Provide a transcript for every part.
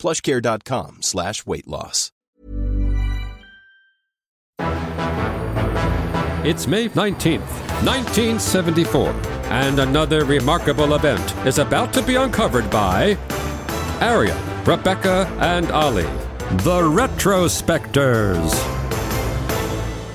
plushcare.com slash weight loss. It's May 19th, 1974, and another remarkable event is about to be uncovered by Arion, Rebecca, and Olly, the Retrospectors.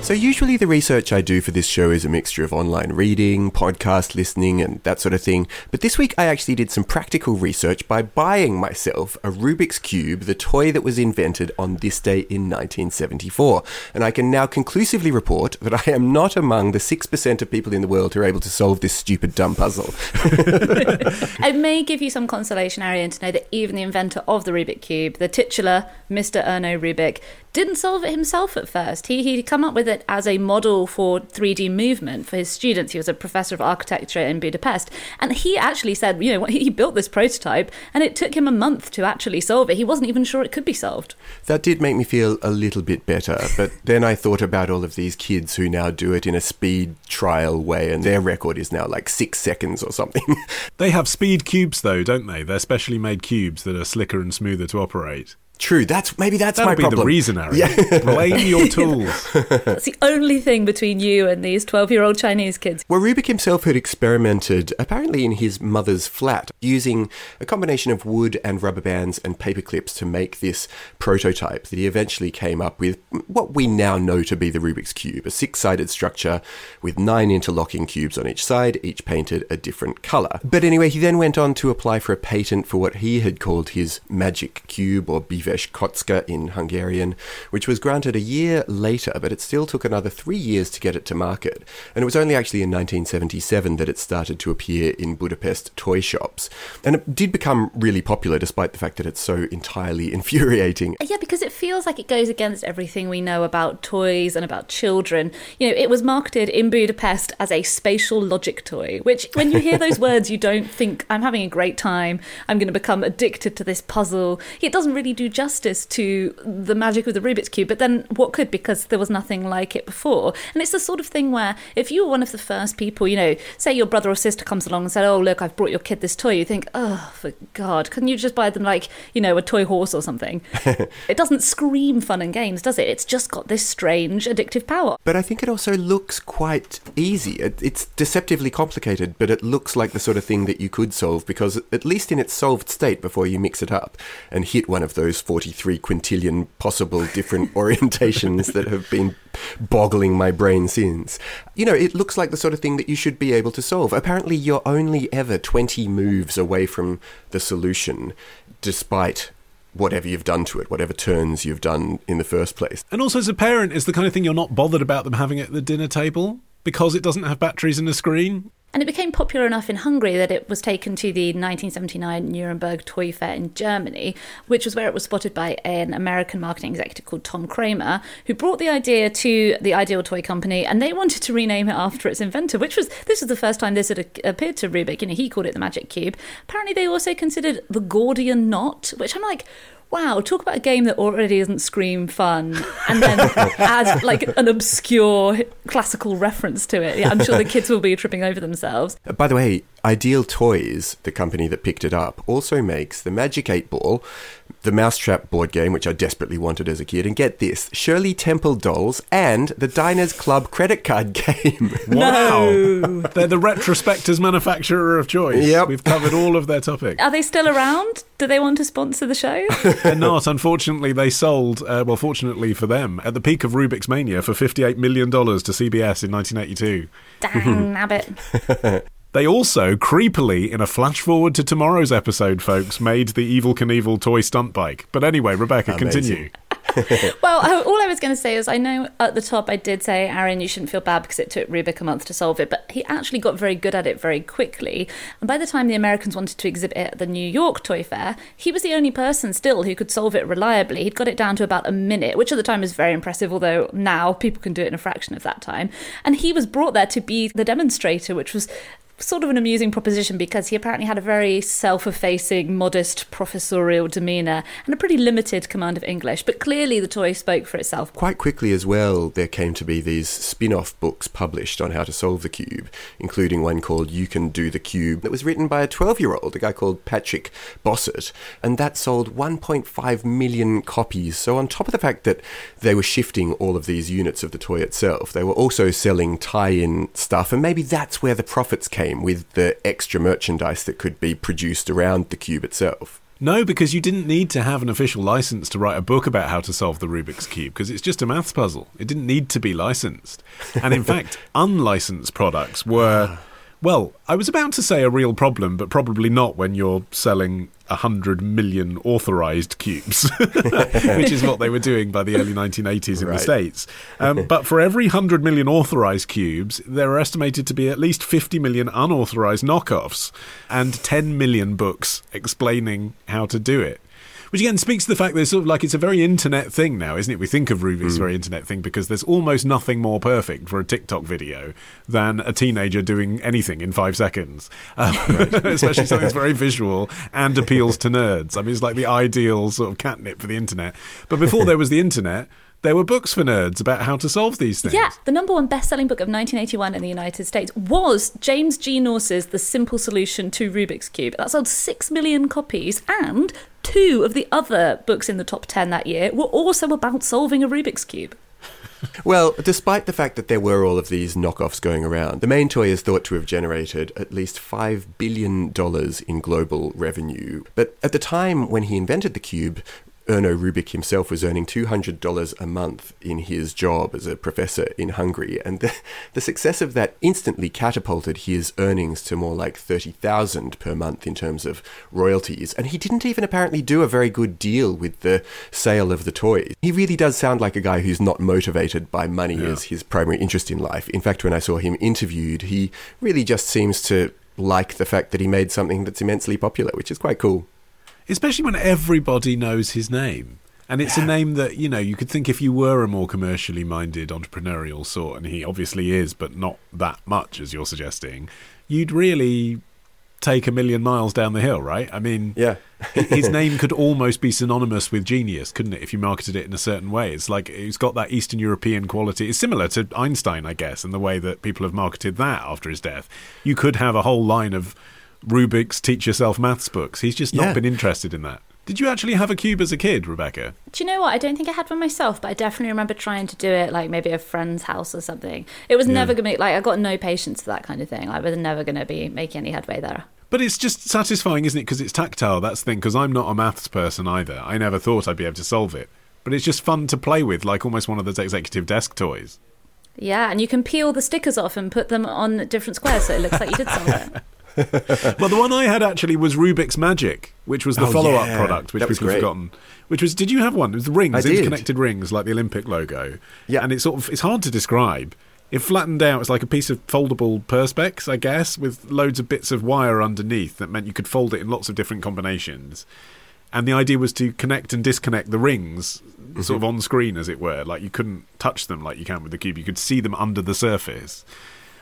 So, usually the research I do for this show is a mixture of online reading, podcast listening, and that sort of thing. But this week I actually did some practical research by buying myself a Rubik's Cube, the toy that was invented on this day in 1974. And I can now conclusively report that I am not among the 6% of people in the world who are able to solve this stupid, dumb puzzle. it may give you some consolation, Arion, to know that even the inventor of the Rubik's Cube, the titular Mr. Erno Rubik, didn't solve it himself at first. He he'd come up with it as a model for 3D movement for his students. He was a professor of architecture in Budapest, and he actually said, you know, he built this prototype, and it took him a month to actually solve it. He wasn't even sure it could be solved. That did make me feel a little bit better, but then I thought about all of these kids who now do it in a speed trial way, and their record is now like six seconds or something. they have speed cubes, though, don't they? They're specially made cubes that are slicker and smoother to operate. True. That's maybe that's That'll my be problem. the reason, Arion. Yeah. Blame your tools. That's the only thing between you and these twelve-year-old Chinese kids. Well, Rubik himself had experimented, apparently in his mother's flat, using a combination of wood and rubber bands and paper clips to make this prototype that he eventually came up with what we now know to be the Rubik's Cube, a six-sided structure with nine interlocking cubes on each side, each painted a different color. But anyway, he then went on to apply for a patent for what he had called his magic cube or Bűvös Kocka in Hungarian, which was granted a year later, but it still took another three years to get it to market. And it was only actually in 1977 that it started to appear in Budapest toy shops. And it did become really popular despite the fact that it's so entirely infuriating. Uh, yeah, because it feels like it goes against everything we know about toys and about children. You know, it was marketed in Budapest as a spatial logic toy, which when you hear those words, you don't think, I'm having a great time, I'm going to become addicted to this puzzle. It doesn't really do justice to the magic of the Rubik's Cube, but then what could because there was nothing like it before. And it's the sort of thing where if you were one of the first people, you know, say your brother or sister comes along and said, Oh, look, I've brought your kid this toy, you think, Oh, for God, couldn't you just buy them like, you know, a toy horse or something? it doesn't scream fun and games, does it? It's just got this strange addictive power. But I think it also looks quite easy. It, it's deceptively complicated, but it looks like the sort of thing that you could solve because, at least in its solved state before you mix it up and hit one of those 43 quintillion possible different orientations that have been boggling my brain since. You know, it looks like the sort of thing that you should be able to solve. Apparently, you're only ever 20 moves away from the solution, despite whatever you've done to it, whatever turns you've done in the first place. And also, as a parent, it's the kind of thing you're not bothered about them having at the dinner table because it doesn't have batteries and a screen. And it became popular enough in Hungary that it was taken to the 1979 Nuremberg Toy Fair in Germany, which was where it was spotted by an American marketing executive called Tom Kramer, who brought the idea to the Ideal Toy Company, and they wanted to rename it after its inventor, which was this was the first time this had appeared to Rubik. You know, he called it the Magic Cube. Apparently, they also considered the Gordian Knot, which I'm like, wow, talk about a game that already isn't scream fun and then add like an obscure classical reference to it. Yeah, I'm sure the kids will be tripping over themselves. Uh, By the way, Ideal Toys, the company that picked it up, also makes the Magic 8 Ball, the Mousetrap board game, which I desperately wanted as a kid, and get this Shirley Temple dolls and the Diners Club credit card game. Wow. They're the retrospectors manufacturer of choice. Yep. We've covered all of their topics. Are they still around? Do they want to sponsor the show? They're not. Unfortunately, they sold, uh, well, fortunately for them, at the peak of Rubik's Mania for $58 million to CBS in 1982. Dang, nabbit. They also, creepily, in a flash forward to tomorrow's episode, folks, made the Evel Knievel toy stunt bike. But anyway, Rebecca, Amazing. continue. well, I, all I was going to say is I know at the top I did say, Arion, you shouldn't feel bad because it took Rubik a month to solve it, but he actually got very good at it very quickly. And by the time the Americans wanted to exhibit it at the New York Toy Fair, he was the only person still who could solve it reliably. He'd got it down to about a minute, which at the time was very impressive, although now people can do it in a fraction of that time. And he was brought there to be the demonstrator, which was sort of an amusing proposition because he apparently had a very self effacing, modest professorial demeanour and a pretty limited command of English. But clearly the toy spoke for itself. Quite quickly as well, there came to be these spin off books published on how to solve the cube, including one called You Can Do the Cube that was written by a 12 year old, a guy called Patrick Bossert. And that sold 1.5 million copies. So, on top of the fact that they were shifting all of these units of the toy itself, they were also selling tie in stuff. And maybe that's where the profits came came with the extra merchandise that could be produced around the cube itself. No, because you didn't need to have an official license to write a book about how to solve the Rubik's Cube, because it's just a maths puzzle. It didn't need to be licensed. And in fact, unlicensed products were, ah. Well, I was about to say a real problem, but probably not when you're selling 100 million authorized cubes, which is what they were doing by the early 1980s in right. the States. Um, but for every 100 million authorized cubes, there are estimated to be at least 50 million unauthorized knockoffs and 10 million books explaining how to do it. Which again speaks to the fact that it's sort of like it's a very internet thing now, isn't it? We think of Rubik's mm. very internet thing because there's almost nothing more perfect for a TikTok video than a teenager doing anything in five seconds, um, especially something that's very visual and appeals to nerds. I mean, it's like the ideal sort of catnip for the internet. But before there was the internet, there were books for nerds about how to solve these things. Yeah, the number one best-selling book of 1981 in the United States was James G. Nourse's The Simple Solution to Rubik's Cube. That sold 6 million copies and two of the other books in the top 10 that year were also about solving a Rubik's Cube. well, despite the fact that there were all of these knockoffs going around, the main toy is thought to have generated at least $5 billion in global revenue. But at the time when he invented the cube, Erno Rubik himself was earning $200 a month in his job as a professor in Hungary, and the, the success of that instantly catapulted his earnings to more like 30,000 per month in terms of royalties. And he didn't even apparently do a very good deal with the sale of the toys. He really does sound like a guy who's not motivated by money yeah. as his primary interest in life. In fact, when I saw him interviewed, he really just seems to like the fact that he made something that's immensely popular, which is quite cool especially when everybody knows his name. And it's yeah. a name that, you know, you could think if you were a more commercially minded entrepreneurial sort, and he obviously is, but not that much, as you're suggesting, you'd really take a million miles down the hill, right? I mean, yeah. his name could almost be synonymous with genius, couldn't it, if you marketed it in a certain way? It's like he's got that Eastern European quality. It's similar to Einstein, I guess, in the way that people have marketed that after his death. You could have a whole line of Rubik's Teach Yourself Maths books. He's just not yeah. been interested in that. Did you actually have a cube as a kid, Rebecca? Do you know what? I don't think I had one myself, but I definitely remember trying to do it like maybe a friend's house or something. It was yeah. never going to be like I got no patience for that kind of thing. I was never going to be making any headway there. But it's just satisfying, isn't it? Because it's tactile. That's the thing. Because I'm not a maths person either. I never thought I'd be able to solve it. But it's just fun to play with, like almost one of those executive desk toys. Yeah, and you can peel the stickers off and put them on different squares, so it looks like you did solve it. well, the one I had actually was Rubik's Magic, which was the oh, follow-up yeah. product, which people have forgotten. Which was, did you have one? It was the rings, I interconnected did. rings, like the Olympic logo. Yeah, and it's sort of it's hard to describe. It flattened out. It's like a piece of foldable perspex, I guess, with loads of bits of wire underneath that meant you could fold it in lots of different combinations. And the idea was to connect and disconnect the rings, mm-hmm. sort of on screen, as it were. Like you couldn't touch them like you can with the cube. You could see them under the surface.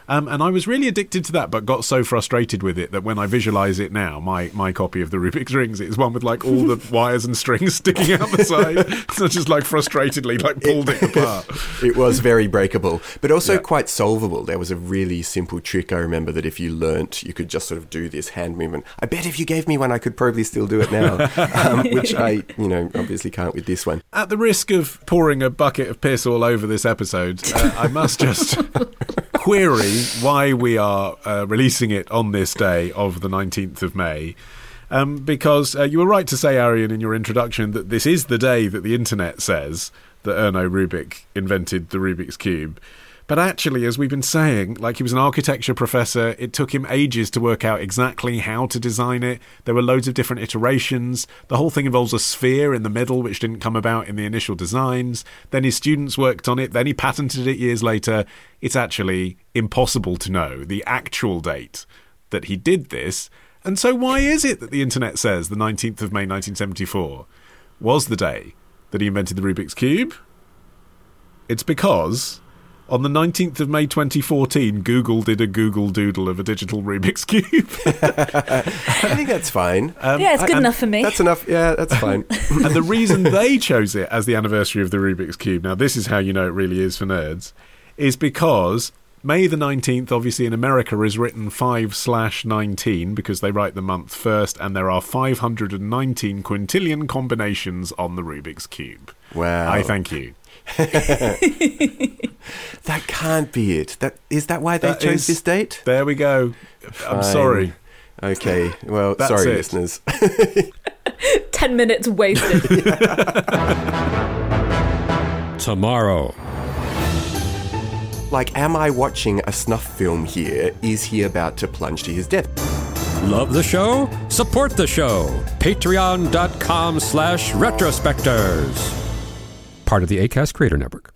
Um, and I was really addicted to that, but got so frustrated with it that when I visualize it now, my, my copy of the Rubik's Rings is one with like all the wires and strings sticking out the side. so just like frustratedly like pulled it, it apart. it was very breakable, but also yeah. quite solvable. There was a really simple trick I remember that if you learnt, you could just sort of do this hand movement. I bet if you gave me one, I could probably still do it now, um, which I, you know, obviously can't with this one. At the risk of pouring a bucket of piss all over this episode, uh, I must just query why we are uh, releasing it on this day of the 19th of May. Um, because uh, you were right to say, Arion, in your introduction, that this is the day that the internet says that Erno Rubik invented the Rubik's Cube. But actually, as we've been saying, like he was an architecture professor, it took him ages to work out exactly how to design it. There were loads of different iterations. The whole thing involves a sphere in the middle, which didn't come about in the initial designs. Then his students worked on it. Then he patented it years later. It's actually impossible to know the actual date that he did this. And so, why is it that the internet says the 19th of May 1974 was the day that he invented the Rubik's Cube? It's because on the 19th of May 2014, Google did a Google Doodle of a digital Rubik's Cube. I think that's fine. Um, yeah, it's good and enough for me. That's enough. Yeah, that's fine. and the reason they chose it as the anniversary of the Rubik's Cube, now this is how you know it really is for nerds, is because May the 19th, obviously in America, is written 5 slash 19 because they write the month first, and there are 519 quintillion combinations on the Rubik's Cube. Wow. I thank you. That can't be it. That is that why they That chose is- this date? There we go. I'm sorry. Okay. Well, That's sorry, it. listeners. 10 minutes wasted. Tomorrow. Like, am I watching a snuff film here? Is he about to plunge to his death? Love the show? Support the show. Patreon.com slash retrospectors. Part of the ACAST Creator Network.